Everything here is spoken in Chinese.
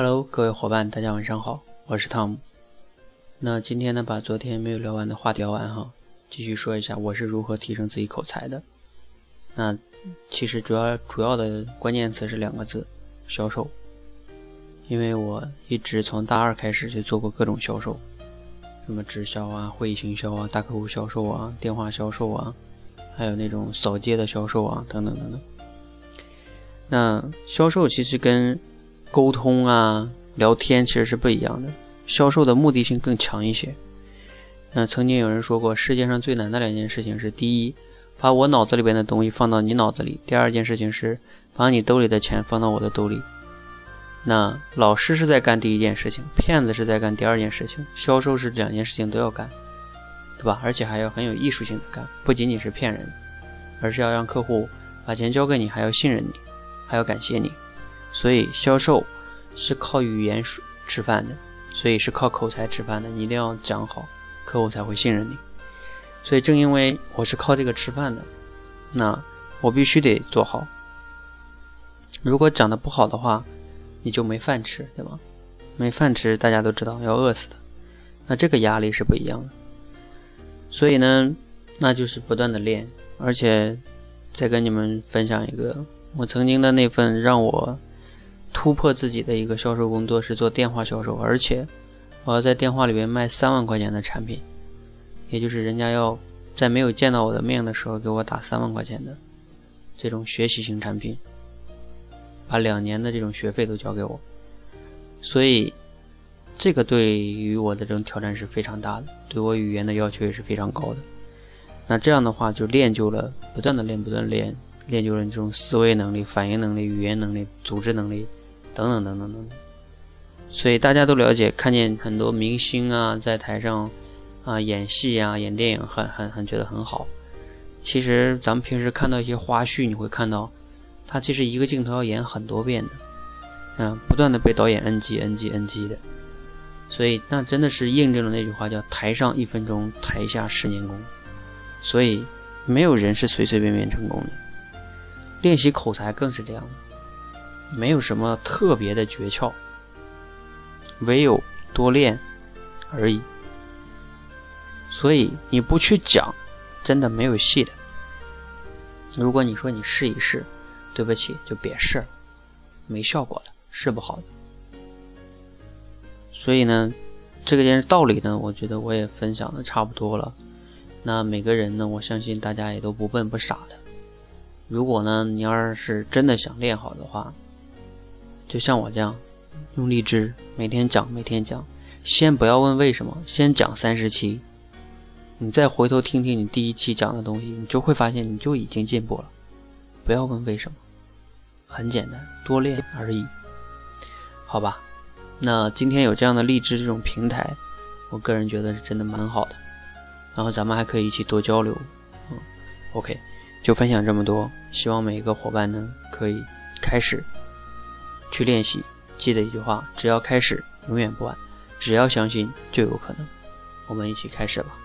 Hello，各位伙伴，大家晚上好，我是汤姆。那今天呢，把昨天没有聊完的话聊完哈，继续说一下我是如何提升自己口才的。那其实主要主要的关键词是两个字：销售。因为我一直从大二开始就做过各种销售，什么直销啊、会议行销啊、大客户销售啊、电话销售啊，还有那种扫街的销售啊，等等等等。那销售其实跟沟通啊、聊天其实是不一样的，销售的目的性更强一些。那曾经有人说过，世界上最难的两件事情是：第一，把我脑子里边的东西放到你脑子里；第二件事情是，把你兜里的钱放到我的兜里。那老师是在干第一件事情，骗子是在干第二件事情，销售是两件事情都要干，对吧？而且还要很有艺术性的干，不仅仅是骗人，而是要让客户把钱交给你，还要信任你，还要感谢你。所以销售是靠语言吃饭的，所以是靠口才吃饭的。你一定要讲好，客户才会信任你。所以正因为我是靠这个吃饭的，那我必须得做好。如果讲的不好的话，你就没饭吃，对吗？没饭吃，大家都知道要饿死的。那这个压力是不一样的。所以呢，那就是不断的练，而且再跟你们分享一个，我曾经的那份让我突破自己的一个销售工作是做电话销售，而且我要在电话里面卖三万块钱的产品，也就是人家要在没有见到我的面的时候给我打三万块钱的这种学习型产品。把两年的这种学费都交给我，所以这个对于我的这种挑战是非常大的，对我语言的要求也是非常高的。那这样的话就练就了，不断的练，不断练，练就了这种思维能力、反应能力、语言能力、组织能力等等等等等。所以大家都了解，看见很多明星啊在台上啊演戏啊演电影，很很很觉得很好。其实咱们平时看到一些花絮，你会看到。他其实一个镜头要演很多遍的，嗯，不断的被导演 NG NG NG 的，所以那真的是印证了那句话，叫“台上一分钟，台下十年功”。所以没有人是随随便便成功的，练习口才更是这样的，没有什么特别的诀窍，唯有多练而已。所以你不去讲，真的没有戏的。如果你说你试一试。对不起，就别试了，没效果了，试不好的。所以呢，这个件道理呢，我觉得我也分享的差不多了。那每个人呢，我相信大家也都不笨不傻的。如果呢，你要是真的想练好的话，就像我这样，用荔枝每天讲，每天讲，先不要问为什么，先讲三十期，你再回头听听你第一期讲的东西，你就会发现你就已经进步了。不要问为什么。很简单，多练而已，好吧？那今天有这样的励志这种平台，我个人觉得是真的蛮好的。然后咱们还可以一起多交流，嗯，OK，就分享这么多。希望每一个伙伴呢，可以开始去练习。记得一句话：只要开始，永远不晚；只要相信，就有可能。我们一起开始吧。